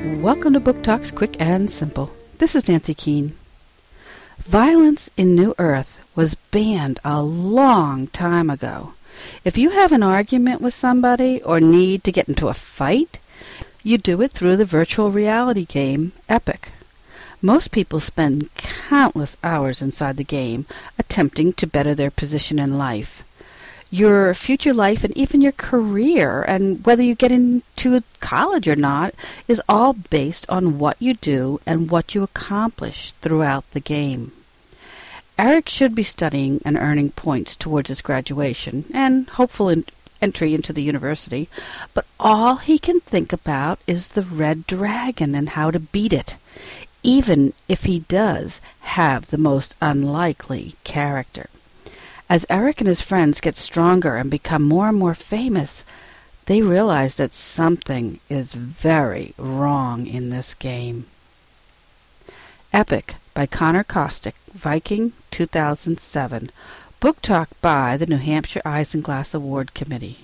Welcome to Book Talks Quick and Simple. This is Nancy Keane. Violence in New Earth was banned a long time ago. If you have an argument with somebody or need to get into a fight, you do it through the virtual reality game Epic. Most people spend countless hours inside the game attempting to better their position in life. Your future life and even your career and whether you get into college or not is all based on what you do and what you accomplish throughout the game. Eric should be studying and earning points towards his graduation and hopeful in entry into the university, but all he can think about is the red dragon and how to beat it even if he does have the most unlikely character. As Eric and his friends get stronger and become more and more famous, they realize that something is very wrong in this game. Epic by Conor Kostick, Viking 2007. Book talk by the New Hampshire Isinglass Award Committee.